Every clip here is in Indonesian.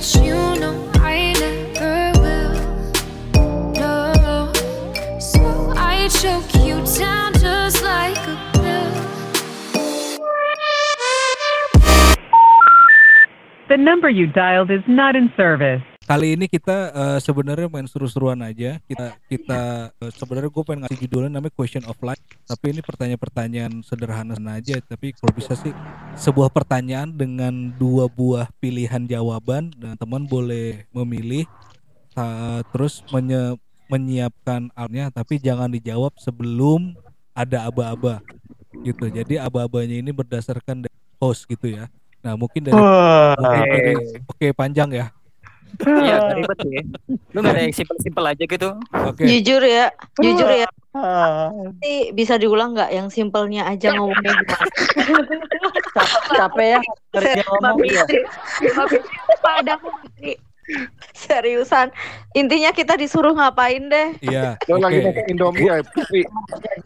but you know I never will. No, so I choke you down just like a pill. The number you dialed is not in service. Kali ini kita eh, sebenarnya main seru-seruan aja. Kita kita eh, sebenarnya gue pengen ngasih judulnya namanya Question of Life. Tapi ini pertanyaan-pertanyaan sederhana aja. Tapi kalau bisa sih sebuah pertanyaan dengan dua buah pilihan jawaban dan teman boleh memilih eh, terus menye- menyiapkan alnya tapi jangan dijawab sebelum ada aba-aba gitu. Jadi aba-abanya ini berdasarkan host gitu ya. Nah mungkin dari, mungkin dari oke panjang ya. Iya, gak ribet sih. Lu gak ada yang simpel-simpel aja gitu. Oke. Jujur ya, jujur ya. Nanti bisa diulang nggak yang simpelnya aja ngomongnya gimana? Capek ya kerja ngomong ya. Seriusan, intinya kita disuruh ngapain deh? Iya. Lagi makan Indomie ya.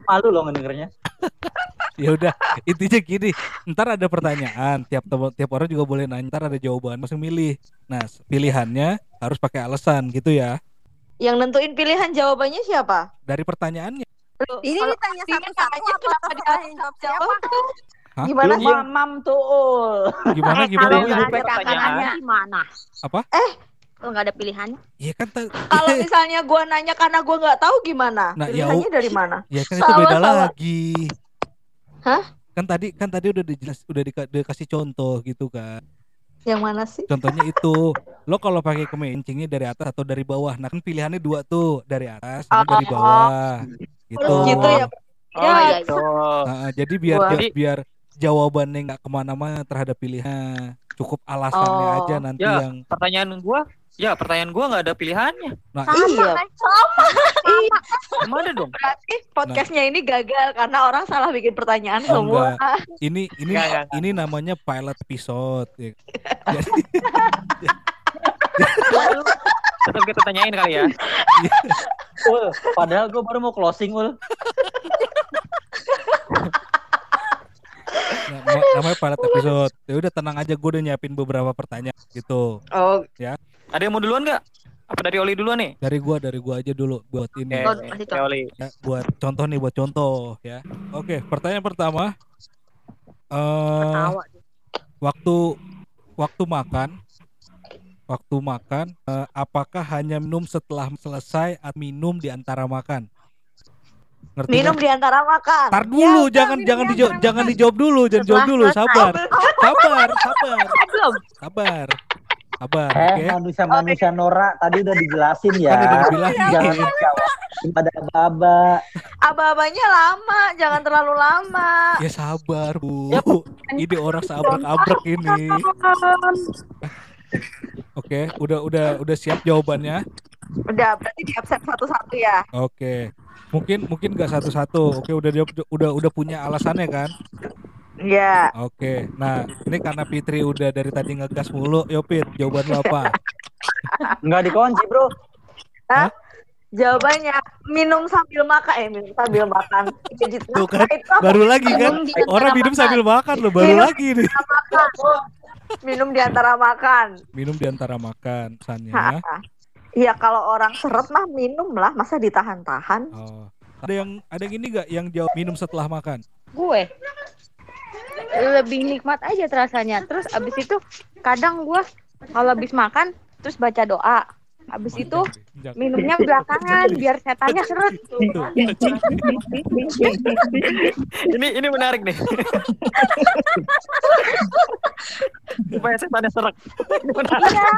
Malu loh ngedengernya. Ya udah, intinya gini. Ntar ada pertanyaan, tiap tiap orang juga boleh nanya. Ntar ada jawaban, masing milih. Nah, pilihannya harus pakai alasan gitu ya. Yang nentuin pilihan jawabannya siapa? Dari pertanyaannya. Loh, Ini ditanya satu-satu apa kenapa dia- jawab siapa? Hah? Gimana Lu sih? mamam tuh. Ul. Gimana Eh, gimana? kalau Ibu nggak ada pertanyaan. pilihannya gimana? Apa? Kalau nggak ada pilihannya? Iya kan Kalau misalnya gua nanya karena gua nggak tahu gimana? Nah, ya, Pilihannya dari mana? ya kan itu Salah, beda salah. lagi. Hah? Kan tadi kan tadi udah dijelas udah dika- dikasih contoh gitu kan. Yang mana sih? Contohnya itu, lo kalau pakai kemencingnya dari atas atau dari bawah. Nah kan pilihannya dua tuh, dari atas sama dari Oh. bawah. Gitu. Oh, gitu ya. Oh, Ya, gitu. Nah, jadi biar Wah. ja- biar jawabannya nggak ke mana-mana terhadap pilihan, cukup alasannya Oh. aja nanti Ya. yang. Pertanyaan gua, ya pertanyaan gua nggak ada pilihannya. Nah, Iya. Gimana dong? Berarti podcastnya ini gagal karena orang salah bikin pertanyaan Oh, semua. ini ini Nggak, nggak, nggak. ini namanya pilot episode. ya. Tetap kita tanyain kali ya. Ul, padahal gue baru mau closing ul. nah, ma- namanya pilot episode. Ya udah tenang aja, gue udah nyiapin beberapa pertanyaan gitu. Oh, Ada yang mau duluan nggak? Apa dari Oli duluan nih? Dari gua dari gua aja dulu buat ini. Oli. Ya, buat contoh nih, buat contoh ya. Oke, pertanyaan pertama. Eh Tawa. waktu waktu makan waktu makan eh, apakah hanya minum setelah selesai atau minum di antara makan ngerti minum kan? di antara makan. Tar dulu, Ya, jangan jangan di dijawab, jangan dijawab dulu, jangan jawab dulu, sabar, sabar, sabar, Belum. sabar, sabar, Eh oke? manusia-manusia Nora tadi udah dijelasin ya. Kan udah dibilangin. Jangan dijawab pada aba-aba. Aba-abanya lama, jangan terlalu lama. Ya sabar bu, ini orang seabrek-abrek ini. Oke, udah udah udah siap jawabannya. Udah, berarti di absen satu-satu ya. Oke, mungkin mungkin nggak satu-satu. Oke, udah dia udah udah punya alasannya kan? Iya. Oke, nah ini karena Fitri udah dari tadi ngegas mulu, yo Fit, jawaban lo apa? Enggak dikunci, Bro. Hah? Jawabannya minum sambil makan, eh minum sambil makan. Jadi Tuh kan, itu apa? baru lagi kan? Minum Orang minum makan. sambil makan lo, baru Minum. lagi nih. makan. Minum di antara makan. Minum di antara makan, pesannya. Iya kalau orang seret mah minum lah, masa ditahan-tahan? Oh. Ada yang ada yang ini nggak yang jawab minum setelah makan? Gue lebih nikmat aja rasanya. Terus abis itu kadang gue kalau abis makan terus baca doa. Abis itu minumnya belakangan biar setannya seret. Ini ini menarik nih. Supaya setannya menarik. Iya,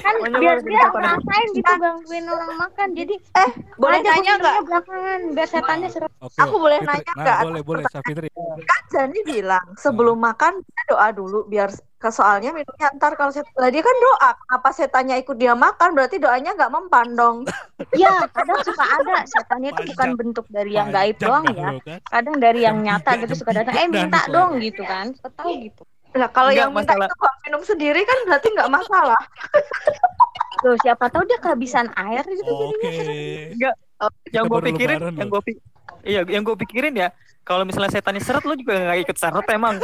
kan biar dia ngerasain gitu gangguin orang makan. Jadi Eh, boleh nanya nggak? minumnya belakangan biar setannya seret. Oke. Aku boleh Fitri. nanya Nah, nggak? boleh boleh, Sa Fitri. Kan Jani bilang sebelum makan dia doa dulu biar soalnya minumnya ntar kalau set... lah dia kan doa apa setannya ikut dia makan berarti doanya nggak mempan dong Iya, kadang suka ada setannya itu bukan bentuk dari yang gaib doang ya. kan. Kadang dari yang nyata gitu suka datang, eh minta dan itu dong gitu kan. Tahu gitu. lah kalau yang minta masalah- itu gua minum sendiri kan berarti nggak masalah Loh, siapa tahu dia kehabisan air gitu jadinya. Enggak. Yang Kita gue pikirin, yang gue pikir, iya, yang gue pikirin ya, kalau misalnya setannya seret, lo juga nggak ikut seret emang.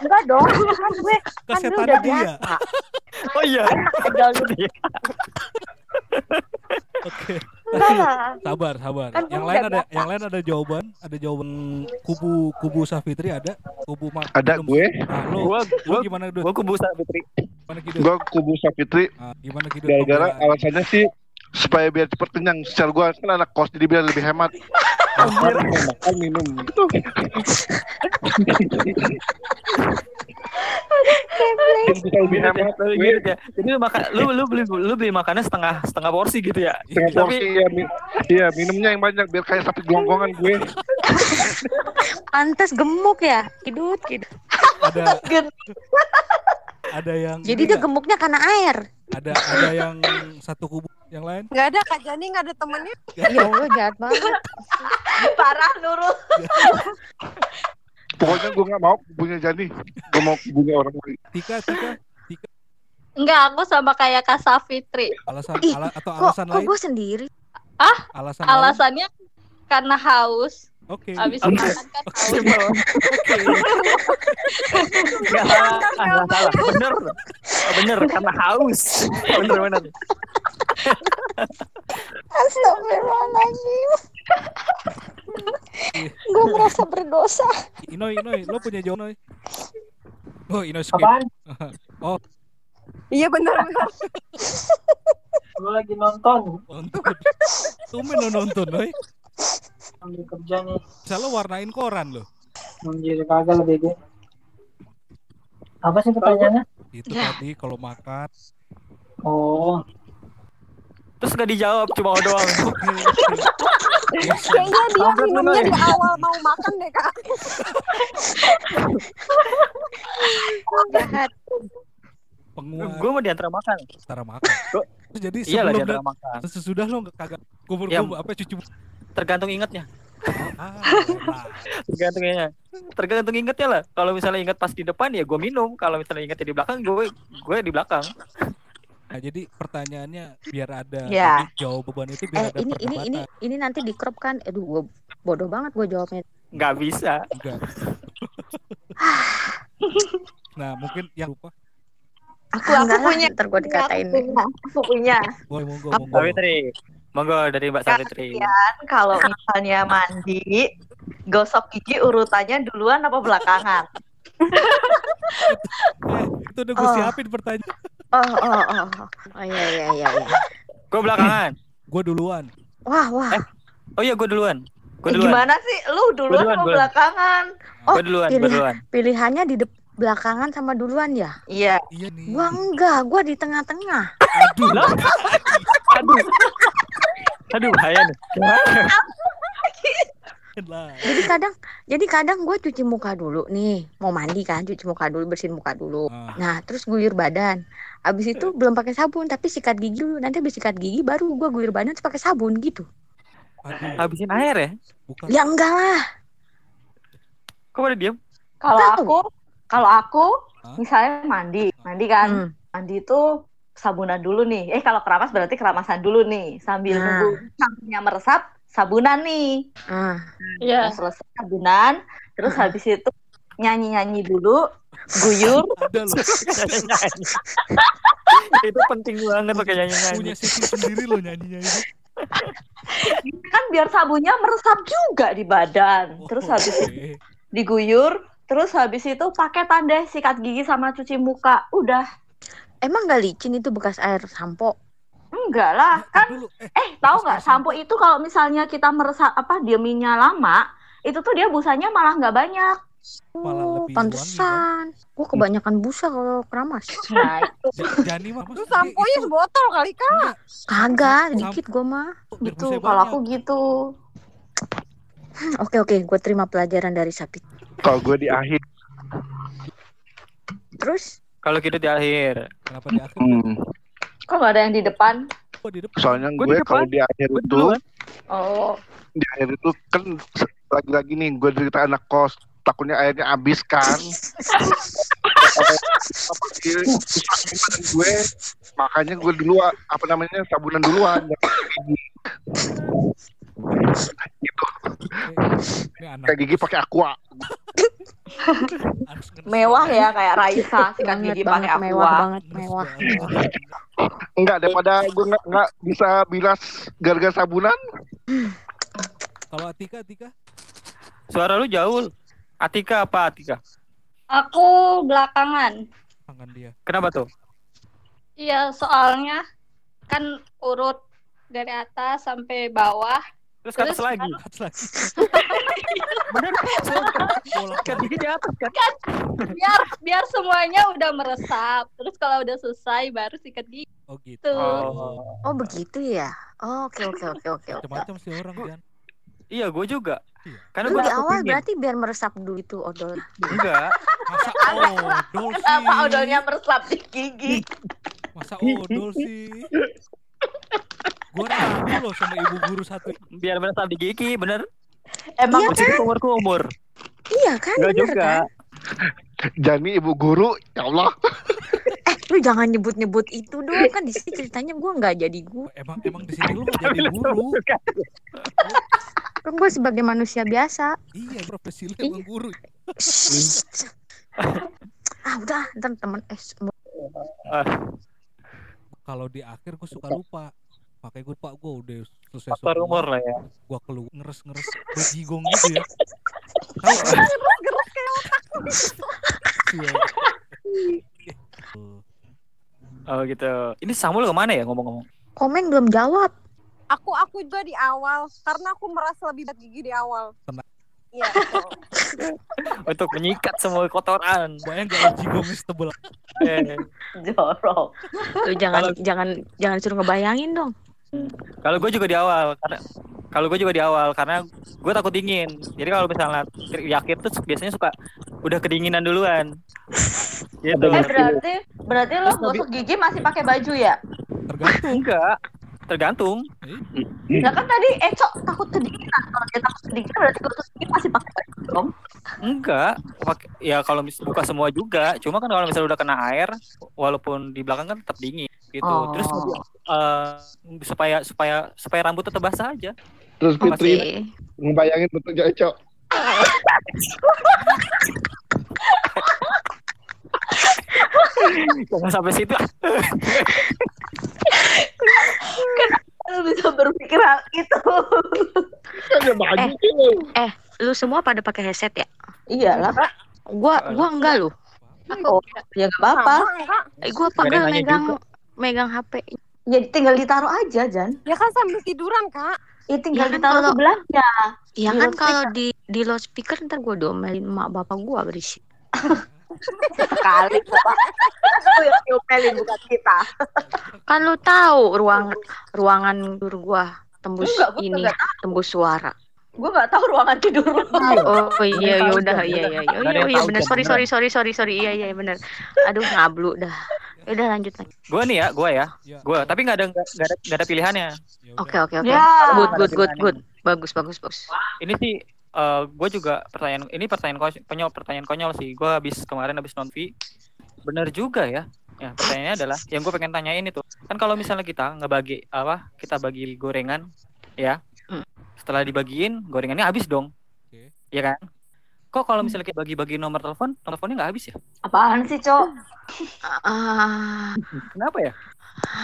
Enggak dong, kan gue kan gue udah dia. biasa. Oh iya. Gitu. Oke. Enggak lah. Sabar, sabar. Kan yang lain ada baca. yang lain ada jawaban, ada jawaban kubu kubu Safitri ada, kubu Mak. Ada gue, Nah, lu, Gua gua gimana Dut? gua kubu Fitri. Gimana gue kubu Safitri Ah, gimana gara-gara alasannya sih supaya biar cepet kenyang. Secara gue kan anak kos jadi biar lebih hemat. Makan, makan minum. Gitu. Ya, ya. Jadi lu makan lu lu beli lu beli makannya setengah setengah porsi gitu ya. setengah Tapi porsi ya, mi- iya minumnya yang banyak biar kayak sapi gelonggongan gue. Pantes gemuk ya. Kidut, kidut. ada ada yang Jadi dia gemuknya karena air. ada ada yang satu kubu yang lain Nggak ada Kak Jani nggak ada temennya. Ya Allah jahat banget. Parah Nurul. Pokoknya gue nggak mau punya Jani. Gue mau punya orang lain. Tika Tika Enggak, aku sama kayak Kak Safitri. alasan Ih, ala, atau Kok, alasan kok lain gue sendiri? alasan lain? Alasannya karena haus. Oke Habis Oke. makan kan haus. Simpel. Nggak salah, ah, nggak salah. Bener, bener karena haus. Bener bener. Astagfirullahaladzim. gue merasa berdosa. Inoy Inoy lo punya jawaban Inoy oh Inoy skip Apaan? Iya benar benar. Gue lagi nonton. nonton tumben lo nonton Noy Sambil kerja nih. bisa lo warnain koran lo Anjir kagak lebih gue. Apa sih pertanyaannya? itu Ya. tadi kalau makan Oh, Terus gak dijawab cuma doang. Kayaknya dia minumnya di awal mau makan deh kak. Jahat. penguat Gue mau di antara makan. setara makan jadi Iyalah sebelum di antara dan makan. sesudah lo nggak kagak kubur Ya. kubur apa cuci Tergantung ingetnya. ah. Tergantung ingetnya. Tergantung ingetnya lah. Kalau misalnya inget pas di depan ya gue minum. Kalau misalnya ingetnya di belakang gue gue di belakang. Nah, jadi pertanyaannya biar ada Ya. jadi jawaban itu Eh biar ada ini ini ini ini nanti di crop kan. Aduh gue bodoh banget gue jawabnya. Nggak bisa. Enggak. nah, mungkin yang lupa. Aku aku Enggak punya. Ntar gue dikatain. Aku punya. Boleh monggo monggo. Savitri. Monggo dari Mbak Savitri. Kan kalau misalnya mandi, gosok gigi urutannya duluan apa belakangan? Eh, itu udah gue Oh. siapin pertanyaan. Oh oh oh. Oh iya iya iya. iya. Gue belakangan. Gue duluan. Wah wah. Oh iya gue duluan. Eh, duluan. gimana sih? Lu duluan duluan, apa belakangan? Oh, Gue duluan. Pilih- duluan. Pilihannya di dep- belakangan sama duluan ya? Iya. Iya nih. Gua enggak, gua di tengah-tengah. Aduh. Aduh. Aduh bahaya nih. Jadi kadang, jadi kadang gue cuci muka dulu nih, mau mandi kan, cuci muka dulu, bersihin muka dulu. Ah, Nah, terus guyur badan. Abis itu belum pakai sabun, tapi sikat gigi dulu. Nanti habis sikat gigi baru gua guyur badan terus pakai sabun gitu. Habisin air ya? Bukan. Ya enggak lah. Kok pada diem? Kalau aku, kalau aku misalnya mandi, mandi kan, Hmm. mandi itu sabunan dulu nih. Eh kalau keramas berarti keramasan dulu nih, sambil Nah. nunggu sampunya meresap, sabunan nih. Ah, Nah, selesai sabunan, terus Hmm. habis itu nyanyi-nyanyi dulu, guyur, Ada loh. Nyanyi. Itu penting banget pakai nyanyi-nyanyi. Punya sisi sendiri loh nyanyinya itu. kan biar sabunnya meresap juga di badan. Terus Oh, habis itu diguyur, terus habis itu pakai tanda sikat gigi sama cuci muka. Udah. Emang nggak licin itu bekas air sampo? Enggak lah, kan dulu. Eh, Eh, tahu nggak sampo itu kalau misalnya kita meresap apa dieminnya lama, itu tuh dia busanya malah nggak banyak. Malah Oh, lebih pantesan. Gua kebanyakan busa kalau keramas. Nah, itu Ja- Jani mah Lu samponya sebotol kali kak. enggak, Kagak, dikit gua mah. gitu. Kalau aku gitu. Hmm, Oke oke, gue terima pelajaran dari Sapit. Kalau gue di akhir. Terus Kalau gitu di akhir. Kenapa di akhir? Hmm. Kok nggak ada yang di depan? Kok di depan? Soalnya gue depan. kalau di akhir Gue itu. Oh, di akhir itu kan lagi-lagi nih gue cerita anak kos takutnya airnya habis kan gue makanya gue dulu apa namanya sabunan duluan anak Kayak gigi pakai aqua. Mewah ya kayak Raisa sikat gigi banget pakai mewah aqua. banget mewah banget. Enggak daripada gue nggak nggak bisa bilas gara-gara sabunan. Kalau Atika, Atika, Suara lu jauh. Atika apa Atika? Aku belakangan. tangan dia. Kenapa tuh? Iya, soalnya kan urut dari atas sampai bawah. Terus ke atas Terus lagi. Atas lagi. Bener. Gigi di atas kan? Biar biar semuanya udah meresap. Terus kalau udah selesai baru sikat gigi. Oh gitu. Oh. oh begitu ya Oh, oke oke oke oke oke Macam-macam sih orang kan. Iya, gue juga. Iya. Karena gue di awal berarti biar meresap dulu itu odol Enggak. Masa odol sih? Kenapa odolnya meresap di gigi? Masa odol sih? Gue ragu loh sama ibu guru satu. Biar meresap di gigi, bener? Emang Iya Jadi umur ke umur. Iya kan Enggak bener juga. kan Jani ibu guru, ya Allah. Eh lu jangan nyebut-nyebut itu dong Kan di sini ceritanya gue nggak jadi gue Emang emang di sini lu gak jadi guru. Kan gue sebagai manusia biasa Iya, profesi lu emang guru. Ah udah ntar temen eh semua Kalau di akhir gue suka lupa. Makanya gue lupa gue udah selesai Faktor umur lah ya. Gue keluar ngeres-ngeres berjigong gitu ya. Tahu kan? Iya. Oh gitu. Ini Samuel ke mana ya ngomong-ngomong? Komen belum jawab Aku aku juga di awal karena aku merasa lebih gigi di awal. Tenang. Iya. Untuk menyikat semua kotoran. Bayang gak jigongnya setebel. Eh, jorok. Lu jangan jangan jangan suruh ngebayangin dong kalau gue juga di awal karena kalau gue juga di awal karena gue takut dingin. Jadi kalau misalnya yakin tuh biasanya suka udah kedinginan duluan. Gitu. Eh berarti berarti lo gosok gigi masih pakai baju ya? Tergantung. Enggak. Tergantung. Nah kan tadi Eco takut kedinginan. Kalau dia takut kedinginan berarti gosok gigi masih pakai baju dong. Enggak. Pakai- Ya kalau mis- buka semua juga. Cuma kan kalau misalnya udah kena air, walaupun di belakang kan tetap dingin gitu. Oh. Terus eh, supaya supaya supaya rambut tetap basah aja. Terus Fitri Oke ngebayangin bentuknya Eco. Jangan sampai situ. Lo bisa berpikir hal itu. Baju Eh. sih lu. Lu semua pada pakai headset ya Iyalah. Gua gua enggak loh Oh, ya nggak apa-apa. Enggak? Eh, Gua nanya megang juga. megang HP Ya tinggal ditaruh aja, Jan. Ya kan sambil tiduran, Kak. Ya tinggal Ya kan ditaruh kalau- sebelahnya. Ya Di kan kalau di di loudspeaker ntar gue domelin mak bapak gua berisik. Sekali. Itu yang diomelin bukan kita. Kan lu tahu ruang ruangan tidur gua tembus Enggak, gua ini, tembus suara. Gue nggak tahu ruangan tidur lo. Oh iya ya udah iya iya iya ada iya iya benar sorry sorry sorry sorry sorry iya iya benar. Aduh ngablu dah. Ya Udah lanjut lagi. Gue nih ya, gue ya, Ya. gue. Tapi nggak ada nggak ada nggak ada pilihannya. Ya Oke oke oke. Ya. Good good good good. Bagus bagus bagus. Ini sih gue juga pertanyaan ini pertanyaan konyol pertanyaan konyol sih. Gue habis kemarin habis nonton Bener juga ya. Ya pertanyaannya adalah yang gue pengen tanyain itu kan kalau misalnya kita ngebagi apa kita bagi gorengan ya Hmm. setelah dibagiin gorengannya habis dong Oke. ya kan kok kalau misalnya kita bagi-bagi nomor telepon teleponnya nggak habis ya Apaan sih, Cok? Ah, kenapa ya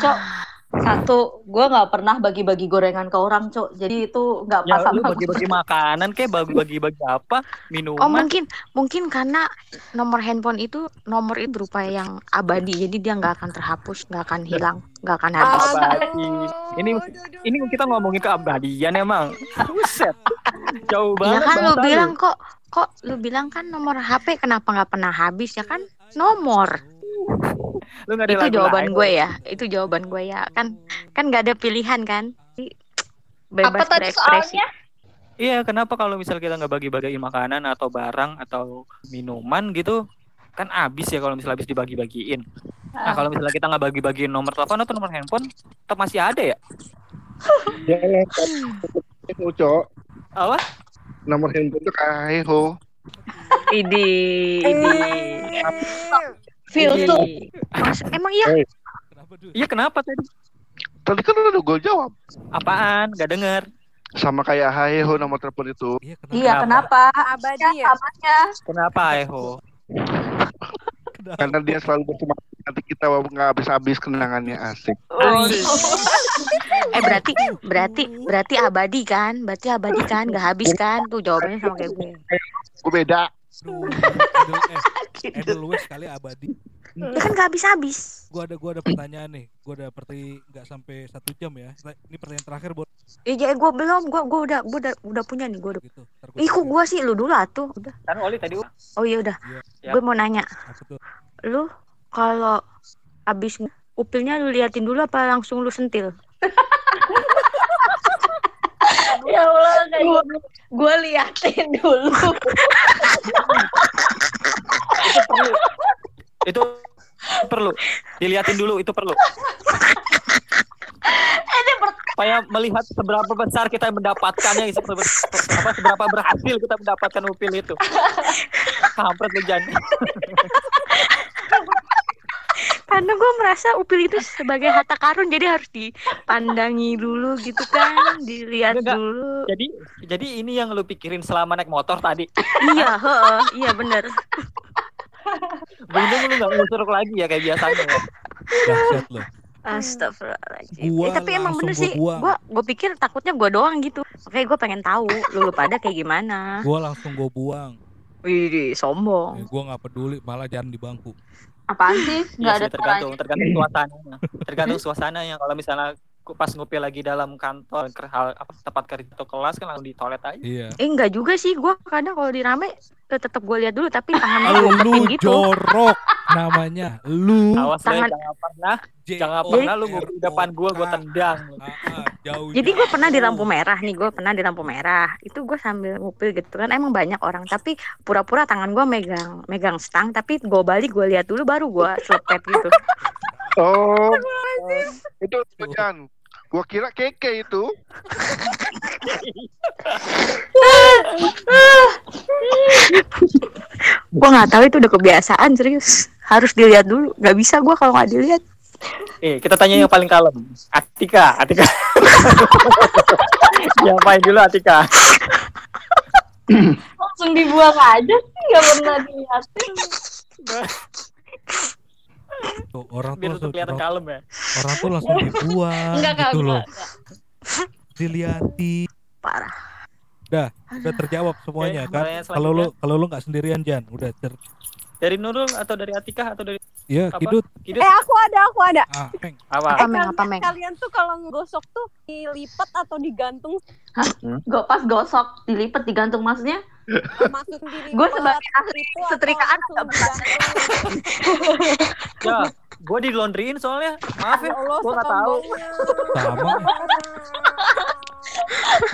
Cok, satu, gue nggak pernah bagi-bagi gorengan ke orang, Cok. Jadi itu nggak pas ya lu sama bagi-bagi makanan kayak bagi-bagi apa minuman oh mungkin mungkin karena nomor handphone itu nomor itu berupa yang abadi jadi dia nggak akan terhapus nggak akan hilang nggak akan habis. Abadi. Ini ini kita ngomongin keabadian emang. Buset. Jauh Ya banget. kan lu bilang kok kok lu bilang kan nomor HP kenapa nggak pernah habis ya kan nomor Lu nggak ada itu lagu jawaban gue ya itu jawaban gue ya kan kan nggak ada pilihan kan bebas Apa tadi berekspresi soalnya? Iya, kenapa kalau misal kita nggak bagi-bagiin makanan atau barang atau minuman gitu kan habis ya kalau misal habis dibagi-bagiin. Nah, kalau misalnya kita nggak bagi-bagiin nomor telepon atau nomor handphone, tetap masih ada ya? Ya, itu Cok. Apa? Nomor handphone tuh kayak ho. idi idi filter. idi. Mas, emang iya Kenapa dulu? Iya, kenapa tadi? Tadi kan udah gue jawab. Apaan? Gak denger. sama kayak Haeho nomor telepon itu. Iya, kenapa? Abadi ya? Kenapa Eho? Karena dia selalu bersemangat nanti kita nggak habis-habis kenangannya asik. Eh berarti berarti berarti abadi kan? Berarti abadi kan? Gak habis kan? Tuh jawabannya sama kayak gue. Gue beda. Edelweiss sekali abadi. Ya kan gak habis-habis. Gua ada gua ada pertanyaan nih. Gua ada seperti nggak sampai satu jam ya. Ini pertanyaan terakhir buat Eh ya gue belum, gue gue udah gue udah udah punya nih gue udah. Gitu, Ih kok gue sih lu dulu atuh udah. Kan Oli tadi Oh iya udah. Ya. Gue mau nanya, lu kalau abis upilnya lu liatin dulu apa langsung lu sentil? Ya Allah, kayak gue liatin dulu. itu perlu diliatin dulu itu perlu supaya melihat seberapa besar kita mendapatkannya seberapa, apa, seberapa berhasil kita mendapatkan upil itu kampret lu Jan Karena gue merasa upil itu sebagai harta karun jadi harus dipandangi dulu gitu kan, dilihat Enggak, enggak. dulu. jadi jadi ini yang lu pikirin selama naik motor tadi iya, heeh, iya bener. Beruntung lu gak ngusur lagi ya kayak biasanya ya. Dahsyat loh. Astagfirullahaladzim. Gua Eh, tapi emang bener gua sih, buang. gue gue pikir takutnya gue doang gitu. Oke, gue pengen tahu lu, lu pada kayak gimana. Gua langsung gua buang. Wih, sombong. Eh, gua nggak peduli, malah jangan di bangku. Apaan sih? Iya Nggak sih, ada tergantung tergantung suasananya. Tergantung suasananya. Kalau misalnya pas ngupil lagi dalam kantor ke hal apa tempat kerja atau kelas kan langsung di toilet aja. Iya. Eh enggak juga sih, gue kadang kalau di rame eh, tetap gue lihat dulu tapi tangan gue Lu umpetin gitu. jorok namanya. Lu Awas Tangan- jangan pernah jangan pernah lu ngupil di depan gua gua tendang. jauh. Jadi gue pernah di lampu merah nih, gue pernah di lampu merah. Itu gue sambil ngupil gitu kan, emang banyak orang. Tapi pura-pura tangan gue megang megang stang, tapi gue balik gue lihat dulu baru gue selepet gitu. Oh, itu Jan. Gua kira keke itu. gue nggak tahu itu udah kebiasaan serius. Harus dilihat dulu. Gak bisa gue kalau nggak dilihat. Eh, kita tanya yang paling kalem. Atika, Atika. Siapain dulu Atika? Langsung dibuang aja sih, nggak pernah diliatin. Tuh, orang tuh Biar tetap kelihatan kalem ya. Orang tuh langsung dibuang Enggak, enggak, gitu loh. Diliati. Parah. Udah, udah terjawab semuanya Oke, kan. Kalau lu kalau lu nggak sendirian Jan, udah ter Dari Nurul atau dari Atika atau dari Iya, apa? Kidut. Kidut. Eh aku ada, aku ada. Ah, Meng. Apa? Meng? Kalian, Apa Meng? kalian tuh kalau ngegosok tuh dilipat atau digantung? Gue pas gosok, dilipet, digantung maksudnya. Maksud dilipat. Gue sebagai ahli setrikaan digantung? Ya, gua di laundryin soalnya. Maaf ya, Ya Allah, gua nggak tahu. Sama.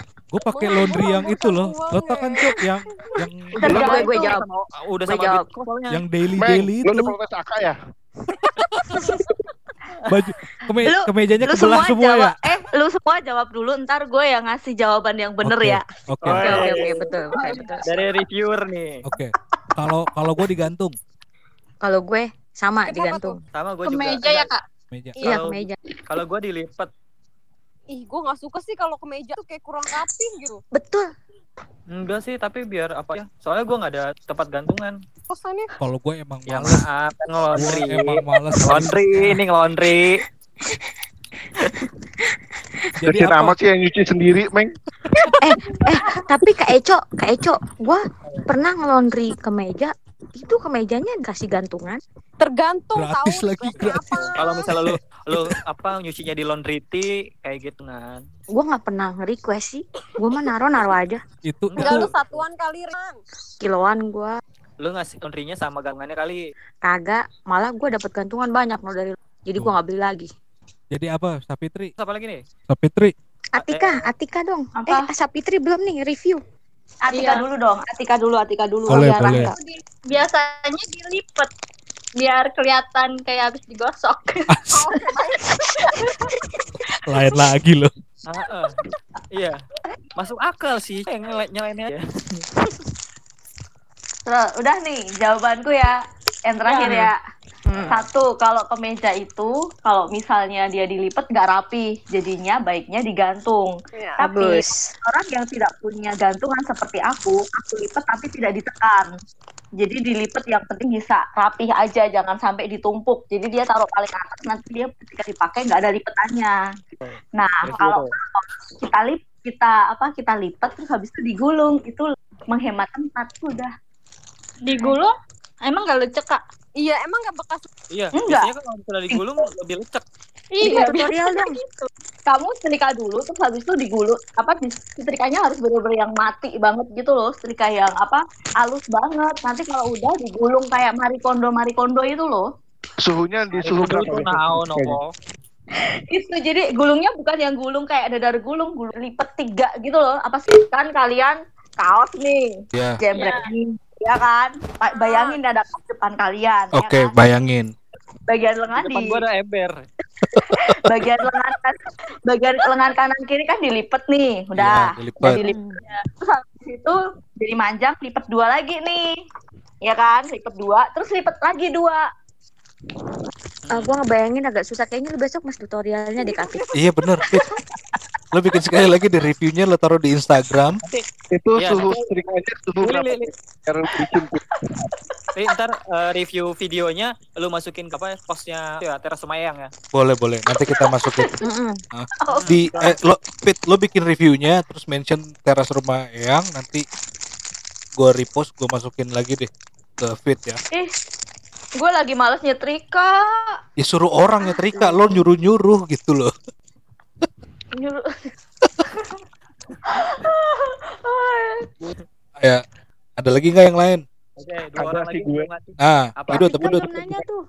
Gue pakai laundry yang itu loh. Lo tau kan Cuk yang yang gue sama gue itu, jawab. sama- Udah Gue sama jawab. Soalnya. yang daily daily lu itu udah protes AK ya? baju keme, Lu- kemejanya Lu kebelah semua semua ya. jawab, eh lu semua jawab dulu, ntar gue yang ngasih jawaban yang bener Oke, ya. Oke. Oke oke betul betul. Dari reviewer nih. Oke. Kalau kalau gue digantung Kalau gue sama Kenapa digantung. Sama gua juga. Kemeja ya kak? meja. Iya Kalau- kemeja. Kalau gua dilipat Ih, gue gak suka sih kalau kemeja tuh kayak kurang rapi gitu. Betul. enggak sih, tapi biar apa ya? Soalnya gua nggak ada tempat gantungan. Kosannya Kalau gue emang Ya males. maaf, Gue ngelondri. emang males. Laundry ini ngelondri. Jadi apa? amat sih yang nyuci sendiri, Meng. Eh eh tapi Kak Eco, Kak Eco, gue pernah ngelondri kemeja. Itu kemejanya dikasih gantungan. tergantung Gratis tahu lagi, requestnya gratis. apa. Kalau misalnya lu lu apa nyucinya di laundry tea kayak gitu kan. Gue nggak pernah nge-request sih. Gue mah naro naro aja. Itu Enggak itu lu satuan kali Ran. Kiloan gue Lu ngasih laundrynya sama gantungannya kali. kagak. Malah gue dapet gantungan banyak no dari. Jadi gue nggak beli lagi. jadi apa? Sapitri. Apa lagi nih? Sapitri. Atika, Atika dong. Apa? Eh, Sapitri belum nih review. Atika Iya. dulu dong, Atika dulu, Atika dulu. Boleh, Biar boleh. Biasanya dilipet biar kelihatan kayak habis digosok. Lain lagi loh. Heeh. Iya. Masuk akal sih. Yang nyelainnya aja. Terus, udah nih jawabanku ya. Yang terakhir Ya. ya. Hmm. Satu, kalau kemeja itu kalau misalnya dia dilipat nggak rapi, jadinya baiknya digantung. Iya. Tapi Bagus. orang yang tidak punya gantungan seperti aku, aku lipat tapi tidak ditekan. Jadi dilipat yang penting bisa rapih aja, jangan sampai ditumpuk. Jadi dia taruh paling atas, nanti dia ketika dipakai nggak ada lipetannya. Nah, Betul, kalau kita lip kita apa kita lipat terus habis itu digulung itu menghemat tempat udah Digulung? Emang gak lecek kak? Iya, emang gak bekas Iya, Enggak. biasanya kan kalau misalnya digulung lebih lecek. Iya, tutorial dong. kamu setrika dulu terus habis itu digulung apa di- setrikanya harus bener-bener yang mati banget gitu loh setrika yang apa halus banget nanti kalau udah digulung kayak marikondo marikondo itu loh Suhunya di suhu berapa? naon, nopo. itu jadi gulungnya bukan yang gulung kayak dadar gulung gulung lipet tiga gitu loh apa sih kan kalian kaos nih Ya. jembrek nih ya kan Ba- bayangin ada kaos depan kalian ya Oke, kan? bayangin. bagian lengan Depan di gua ada ember. bagian lengan kan bagian lengan kanan kiri kan dilipet nih udah Iya, dilipet. udah dilipet terus habis itu jadi manjang lipet dua lagi nih ya kan lipet dua terus lipet lagi dua Ah, gua ngebayangin agak susah. Kayaknya lu besok mas tutorialnya deh Kak Fit. Iya bener. Lo bikin sekali lagi di reviewnya lo taruh di Instagram. Itu Iya, suhu setrikanya suhu berapa? bikin Li, ntar eh, review videonya lu masukin ke apa postnya ya teras Semayang ya. Boleh boleh. Nanti kita masukin Mm-mm. Ah, di eh, lo Fit lo bikin reviewnya terus mention teras rumah Eyang nanti gua repost gua masukin lagi deh ke Fit ya. ih gue lagi males nyetrika Ya suruh orang nyetrika lo nyuruh nyuruh gitu loh. Nyuruh Ya ada lagi nggak yang lain? Oke, dua Ada orang lagi. gue. mati. Ah, Apa? itu tapi nanya tuh.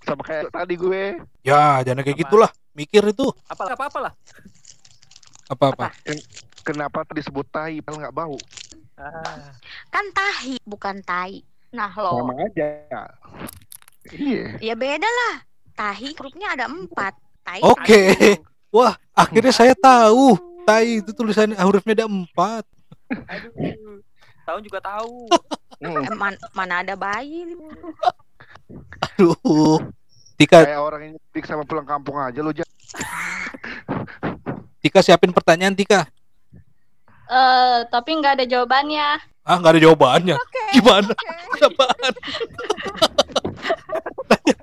sama kayak tadi gue. Ya jangan kayak Apa? gitulah. Mikir itu Apa apa apa lah. apa apa. Kenapa disebut tai padahal nggak bau? Ah, Kan tahi, bukan tai. nah lo Sama aja. Iya. Ya beda lah. Tahi grupnya ada empat. Tai Oke. satu. Wah akhirnya saya tahu. Tai itu tulisannya hurufnya ada empat. aduh. Tahu juga tahu. Eh, man- mana ada bayi? Aduh. Tika, Kayak orang yang nyetik sama pulang kampung aja lo Jan. Tika siapin pertanyaan Tika. Eh, tapi nggak ada jawabannya. Ah nggak ada jawabannya. Gimana? Apaan?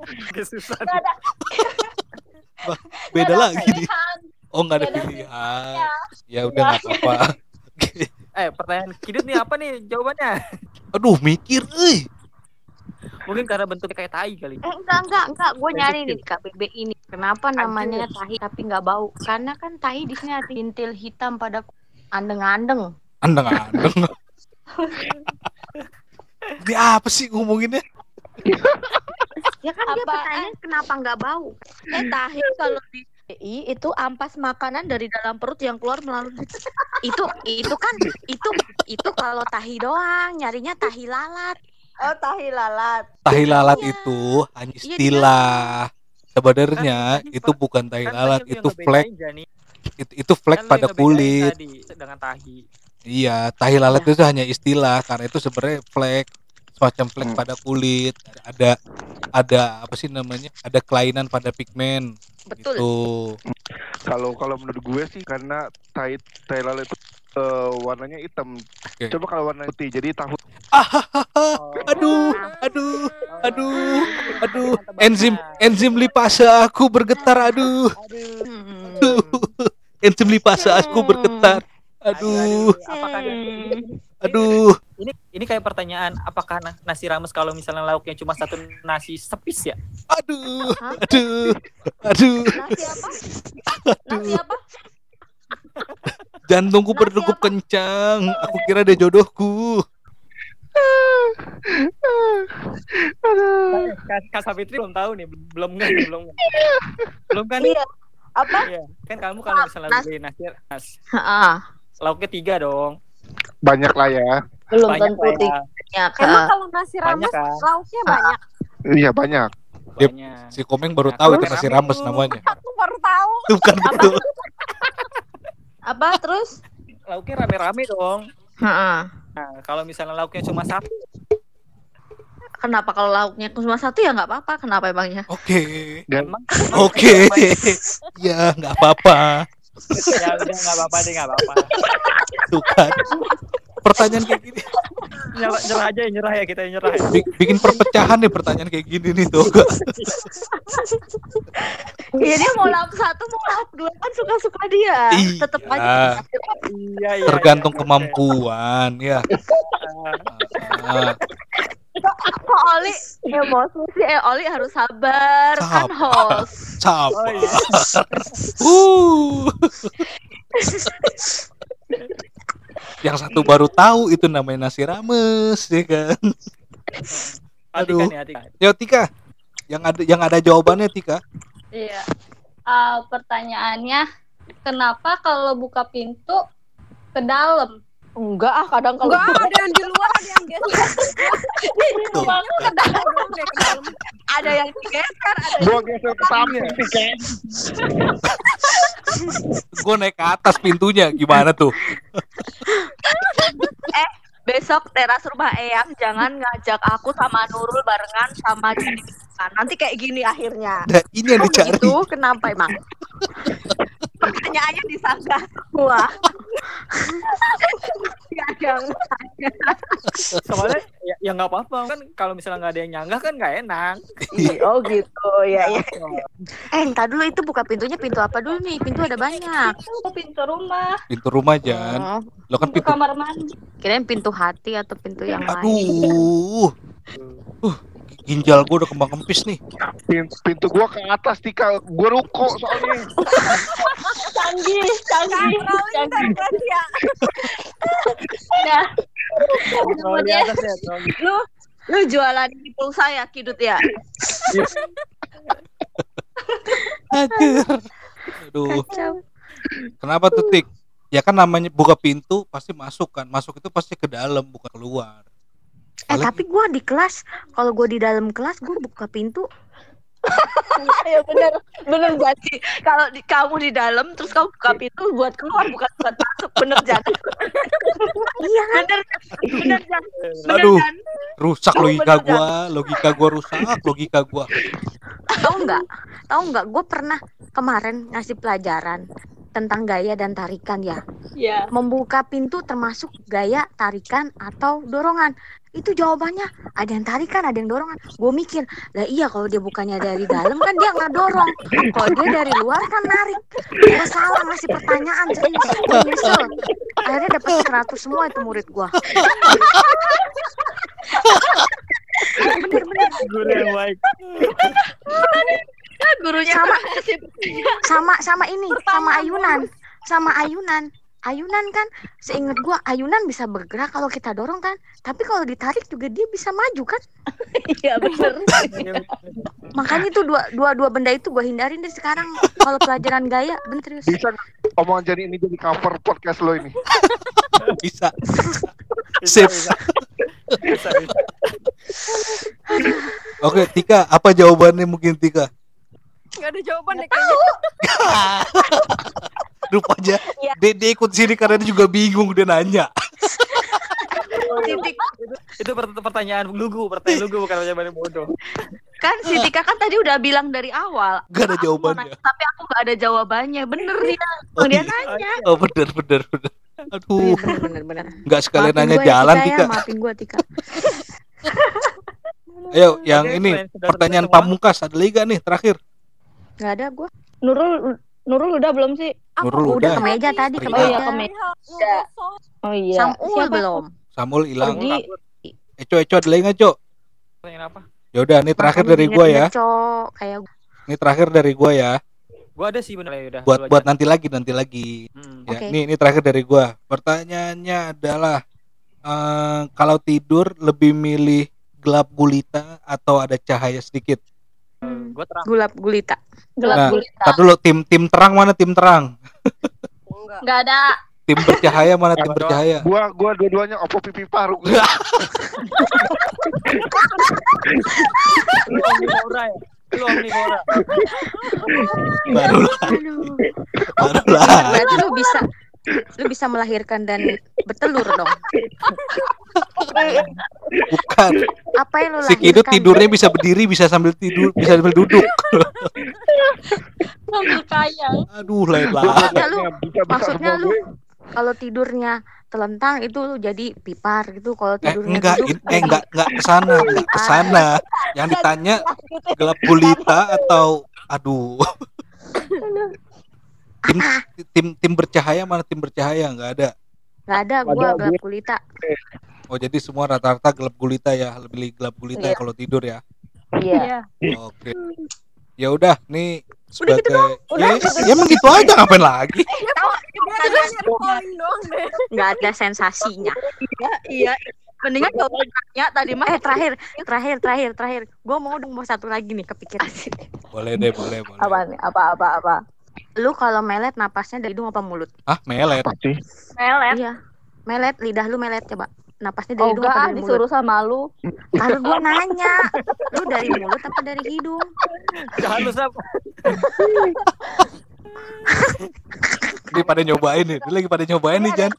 Agak susah. Beda ada lagi nih. pilihan. Oh nggak ada pilihan. Ya udah nggak apa-apa. Eh, pertanyaan Kidut nih apa nih jawabannya? Aduh mikir, eh. Mungkin karena bentuknya kayak tai kali. Eh enggak enggak enggak. Gue nyari nih di KBB ini. Kenapa namanya tahi tapi nggak bau? Karena kan tahi di sini ada tintil hitam pada andeng-andeng. Andeng-andeng. Ini apa sih ngomonginnya? Ya kan dia Apa- pertanyaan kenapa nggak bau? eh tahi kalau di DI itu ampas makanan dari dalam perut yang keluar melalui Itu itu kan itu itu kalau tahi doang. Nyarinya tahi lalat. oh tahi lalat Tahi lalat Iya. itu hanya Iya, istilah. Sebenarnya Kan itu bukan tahi Kan lalat, itu flek, itu, itu flek Kan pada kulit. tadi dengan tahi. Iya, tahi lalat itu hanya istilah karena itu sebenarnya flek semacam flek Hmm. pada kulit. Ada ada apa sih namanya? Ada kelainan pada pigmen. Betul. Gitu. Kalau kalau menurut gue sih karena tai tai lalat itu eh, warnanya hitam. Oke. Coba kalau warna putih jadi tahu Oh. Aduh, aduh, aduh, aduh. Tebakan. Enzim enzim lipase aku bergetar, aduh. Aduh. Hmm. Enzim lipase aku bergetar. Aduh, Apakah ada aduh. Ini kayak pertanyaan apakah na- nasi rames kalau misalnya lauknya cuma satu nasi sepis ya? Aduh, aduh, aduh. nasi apa nasi apa Jantungku Nasi berdegup kencang. Aku kira dia jodohku. Kak, Kak Savitri belum tahu nih, belum kan, belum belum kan? iya apa Iya, kan kamu kalau misalnya Nas- beli nasi nas, Heeh. lauknya tiga dong. banyak lah ya. Belum Banyak tentu ya. tiga Emang kalau nasi Banyak rames kan? lauknya banyak. Iya banyak. Banyak. Si Komeng baru Nah, tahu itu nasi rame rames namanya. Aku baru tahu. Itu bukan betul. apa terus Lauknya rame-rame dong. Heeh. Nah, kalau misalnya lauknya cuma satu, Kenapa kalau lauknya cuma satu ya nggak apa-apa. Kenapa emangnya? Oke. Emang Oke. Ya, nggak apa-apa. ya udah nggak apa-apa deh nggak apa-apa. Tuh kan. Pertanyaan kayak gini. Nyerah, nyerah aja ya nyerah ya kita yang nyerah. Ya. Bi- bikin perpecahan nih pertanyaan kayak gini nih tuh. Iya dia mau lauk satu mau lauk dua kan suka-suka dia. Iya. Tetep aja. Iya iya. Tergantung kemampuan ya. Ah, Kok Oli emosi sih? Eh Oli harus sabar kan Sabar. host. sabar. Oh iya. Uh. Yang satu baru tahu itu namanya nasi rames ya kan. Atika Aduh. nih Atika. Yo Tika, yang ada yang ada jawabannya Tika. Iya. Ah, pertanyaannya, kenapa kalau buka pintu ke dalam? Enggak ah, kadang kalau Enggak, ada yang di luar, ada yang geser. Tuh. Ke dalam dong deh, ke dalam. Ada yang digeser, ada Gua geser ke samping sih kayak. Gue naik ke atas pintunya gimana tuh? besok teras rumah Eyang jangan ngajak aku sama Nurul barengan sama. Nanti kayak gini akhirnya. Nah, ini yang Oh dicari. gitu, kenapa emang? Pertanyaannya disanggah semua. Gak ada. Soalnya ya ya nggak apa-apa kan kalau misalnya nggak ada yang nyanggah kan nggak enak. Oh gitu, ya ya. Eh, entar dulu itu buka pintunya pintu apa dulu nih? Pintu ada banyak. Pintu rumah, Pintu rumah Jan. Oh, Lo kan pintu pintu. kamar mandi. kirain pintu hati atau pintu yang lain. Aduh. Uh, ginjal gue udah kembang kempis nih. Pintu, pintu gua ke atas Tika, gua ruko soalnya. Canggih, canggih, canggih. Ya. Nah, di kemudian ya. Lu lu jualan di pulsa ya, Kidut ya? Aduh. Aduh. Kacau. Kenapa tuh Tik? Ya kan namanya buka pintu pasti masuk kan. Masuk itu pasti ke dalam bukan keluar. Eh, Apalagi- tapi gua di kelas, kalau gua di dalam kelas gua buka pintu. ya bener bener jadi kalau di, kamu di dalam terus kamu buka pintu buat keluar bukan buat masuk bener Jan Iya kan? bener bener Jan bener Aduh. Jan Rusak Oh, logika gua, logika gua rusak, logika gua. Tahu nggak? Tahu nggak? Gue pernah kemarin ngasih pelajaran tentang gaya dan tarikan ya. ya. Membuka pintu termasuk gaya, tarikan atau dorongan. Itu jawabannya ada yang tarikan, ada yang dorongan. Gue mikir, lah iya kalau dia bukannya dari dalam kan dia nggak dorong. Kalau dia dari luar kan narik. Gue salah ngasih pertanyaan serius. Nyesel. Akhirnya dapat 100 semua itu murid gue. Bener-bener. Guru yang baik. gurunya Sama. sama sama ini sama ayunan sama ayunan ayunan kan seingat gua ayunan bisa bergerak kalau kita dorong kan tapi kalau ditarik juga dia bisa maju kan iya bener makanya itu dua dua dua benda itu gua hindarin deh sekarang kalau pelajaran gaya bener Bisa omongan jadi ini jadi cover podcast lo ini. Bisa. Bisa, Sip. bisa. Bisa, bisa. Oke, Tika, apa jawabannya mungkin Tika? Gak ada jawaban deh kayaknya. Rupanya Ya. Dede ikut sini karena dia juga bingung dia nanya. titik Itu pert- pertanyaan lugu, pertanyaan lugu bukan pertanyaan bodoh. kan si Tika kan tadi udah bilang dari awal Gak ada aku mau jawabannya. nanya, tapi aku gak ada jawabannya bener dia Oh, dia iya. nanya Oh bener bener bener. Aduh, bener bener bener nggak sekalian maafin nanya gua ya, jalan Tika, Tika. ya, maafin gua Tika Ayo, yang Oke, ini pertanyaan pamungkas ada lagi gak nih terakhir? Nggak ada gua Nurul Nurul udah belum sih Nurul udah udah. ke meja tadi ke Oh, iya, meja ke meja. Oh iya Samul Siapa? belum Samuel hilang. Pergi. Eco Eco ada lagi nggak Cok? Apa? Ya udah, ini terakhir dari gua ya. Cok. kayak Ini terakhir dari gua ya. Gua ada sih bener ya udah. Buat buat aja. nanti lagi nanti lagi. Hmm. Ya, Oke. ini ini terakhir dari gua. Pertanyaannya adalah eh, kalau tidur lebih milih gelap gulita atau ada cahaya sedikit? Gua terang. gulap gulita gelap Nah, gulita Tar dulu tim tim terang mana tim terang? Enggak. Nggak ada. Tim bercahaya mana tim bercahaya? Gua gua dua-duanya opo pipi paru. Lu omnivora ya? Barulah, Aduh. barulah. berarti lu bisa lu bisa melahirkan dan bertelur dong Bukan. Apa yang lu Si lahirkan? tidurnya bisa berdiri, bisa sambil tidur, bisa sambil duduk. Sambil kaya. Aduh, lain lah. Maksudnya lu, Bisa bisa maksudnya lu kalau tidurnya telentang itu lu jadi pipar gitu. Kalau Eh, tidurnya enggak, duduk eh enggak, enggak ke sana, enggak ke sana. Yang ditanya gelap gulita atau aduh. Tim, tim tim bercahaya mana tim bercahaya nggak ada. nggak ada gua Ada, gelap gue. gulita. Oh jadi semua rata-rata gelap gulita ya, lebih gelap gulita Iya. kalau tidur ya. Iya. Oke. Ya udah, nih Udah gitu sebagai doang, ya, udah ya emang gitu aja ngapain lagi? Deh. Nggak ada sensasinya. Iya, iya. Mendingan jawab tanya tadi mah Eh terakhir, terakhir, terakhir, terakhir. Gua mau dong mau satu lagi nih kepikiran. Boleh deh, boleh, boleh. apa nih? Apa apa apa? Lu kalau melet napasnya dari hidung apa mulut? Ah, melet. Apa sih? Melet. Iya. Melet, lidah lu melet coba. Napasnya dari Oh hidung apa dari mulut? disuruh sama lu. Lalu gua nanya, lu dari mulut apa dari hidung? Jangan lu sap. Ini pada nyobain nih, ini lagi pada nyobain nih Jan.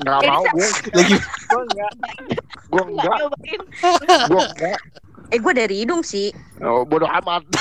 Enggak mau gue. Lagi Gue enggak. Gue enggak. Gue enggak. Eh gua dari hidung sih. Oh, bodoh amat.